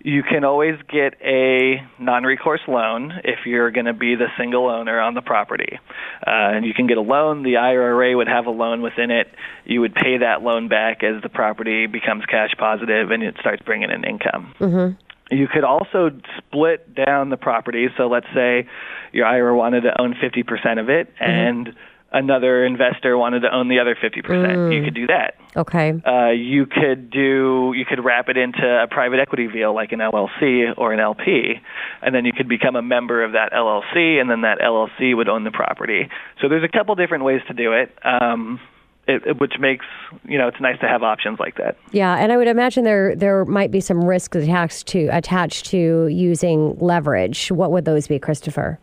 you can always get a non-recourse loan if you're going to be the single owner on the property, uh, and you can get a loan. The IRA would have a loan within it. You would pay that loan back as the property becomes cash positive and it starts bringing in income. Mm-hmm. You could also split down the property. So let's say your IRA wanted to own 50% of it and another investor wanted to own the other 50%. You Mm. could do that. Okay. Uh, you could do you could wrap it into a private equity vehicle like an LLC or an LP, and then you could become a member of that LLC, and then that LLC would own the property. So there's a couple different ways to do it. Um, it, it- which makes you know it's nice to have options like that. Yeah, and I would imagine there there might be some risks attached to attached to using leverage. What would those be, Christopher?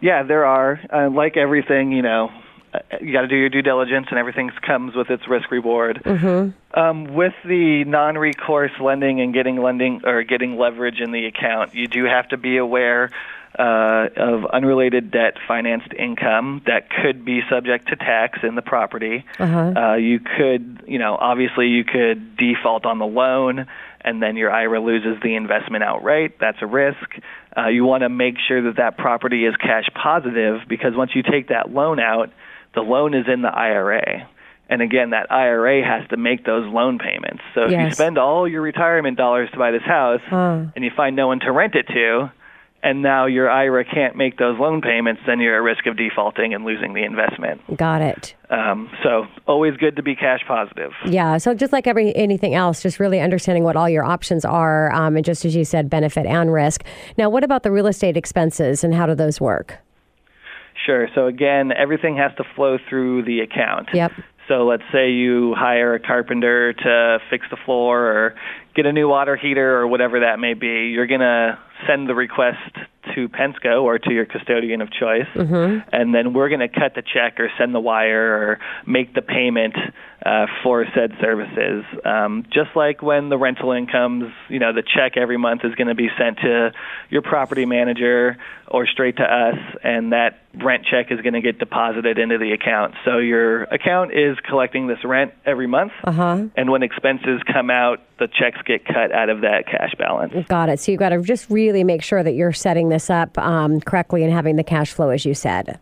Yeah, there are. Uh, like everything, you know, uh, you got to do your due diligence, and everything comes with its risk reward. Mm-hmm. Um, with the non-recourse lending and getting lending or getting leverage in the account, you do have to be aware uh, of unrelated debt financed income that could be subject to tax in the property. Uh-huh. Uh, you could, you know, obviously you could default on the loan and then your IRA loses the investment outright. That's a risk. Uh, you want to make sure that that property is cash positive because once you take that loan out, the loan is in the IRA. And again, that IRA has to make those loan payments. So if you spend all your retirement dollars to buy this house Huh. and you find no one to rent it to, and now your IRA can't make those loan payments, then you're at risk of defaulting and losing the investment. Got it. Um, so always good to be cash positive. Yeah. So just like every anything else, just really understanding what all your options are, um, and just as you said, benefit and risk. Now, what about the real estate expenses and how do those work? Sure. So again, everything has to flow through the account. Yep. So let's say you hire a carpenter to fix the floor or get a new water heater or whatever that may be. You're going to send the request to Pensco or to your custodian of choice. Mm-hmm. And then we're going to cut the check or send the wire or make the payment uh, for said services. Um, just like when the rental incomes, you know, the check every month is going to be sent to your property manager or straight to us, and that rent check is going to get deposited into the account. So your account is collecting this rent every month, Uh huh. and when expenses come out, the checks get cut out of that cash balance. Got it. So you've got to just really make sure that you're setting this up um, correctly and having the cash flow, as you said.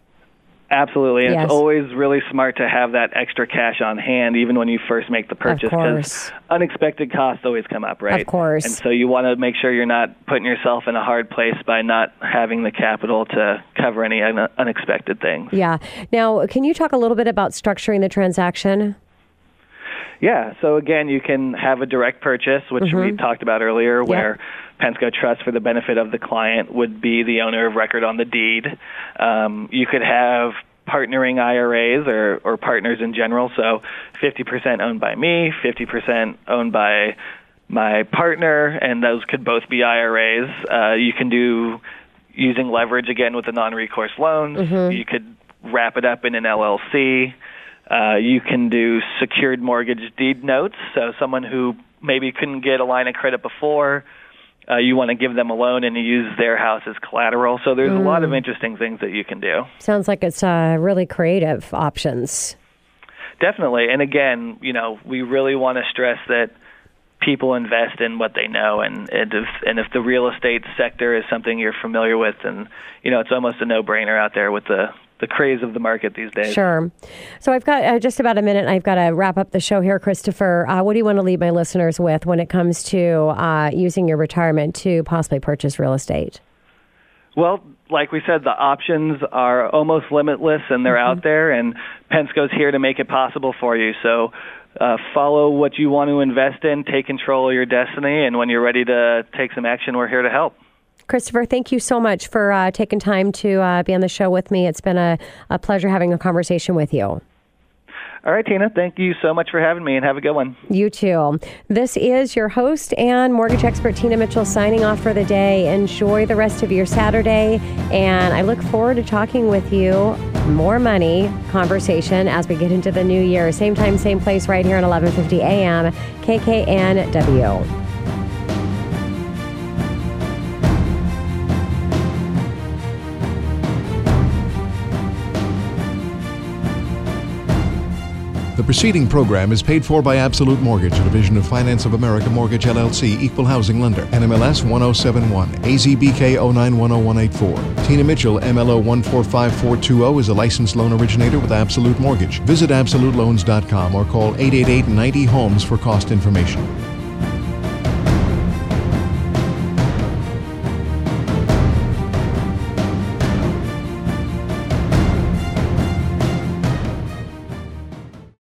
Absolutely. And Yes. it's always really smart to have that extra cash on hand even when you first make the purchase course. unexpected costs always come up, right? Of course. And so you want to make sure you're not putting yourself in a hard place by not having the capital to cover any un- unexpected things. Yeah. Now, can you talk a little bit about structuring the transaction? Yeah. So again, you can have a direct purchase, which we Mhm. talked about earlier, where Pensco Trust, for the benefit of the client, would be the owner of record on the deed. Um, you could have partnering IRAs or, or partners in general. So 50% owned by me, 50% owned by my partner, and those could both be IRAs. Uh, you can do using leverage again with the non-recourse loans. Mm-hmm. You could wrap it up in an LLC. Uh, you can do secured mortgage deed notes. So someone who maybe couldn't get a line of credit before, uh, you want to give them a loan and you use their house as collateral. So there's a lot of Mm. interesting things that you can do. Sounds like it's uh, really creative options. Definitely. And again, you know, we really want to stress that people invest in what they know and, and if and if the real estate sector is something you're familiar with and you know, it's almost a no-brainer out there with the the craze of the market these days. Sure. So I've got uh, just about a minute. and I've got to wrap up the show here, Christopher. Uh, what do you want to leave my listeners with when it comes to uh, using your retirement to possibly purchase real estate? Well, like we said, the options are almost limitless and they're out there, and Pensco's here to make it possible for you. So uh, follow what you want to invest in, take control of your destiny, and when you're ready to take some action, we're here to help. Christopher, thank you so much for uh, taking time to uh, be on the show with me. It's been a, a pleasure having a conversation with you. All right, Tina, thank you so much for having me, and have a good one. You too. This is your host and mortgage expert, Tina Mitchell, signing off for the day. Enjoy the rest of your Saturday, and I look forward to talking with you more money conversation as we get into the new year. Same time, same place, right here at 11:50 a.m. KKNW. Preceding program is paid for by Absolute Mortgage, a division of Finance of America Mortgage LLC, equal housing lender, NMLS 1071, AZBK 0910184. Tina Mitchell, MLO 145420, is a licensed loan originator with Absolute Mortgage. Visit AbsoluteLoans.com or call 888 90 Homes for cost information.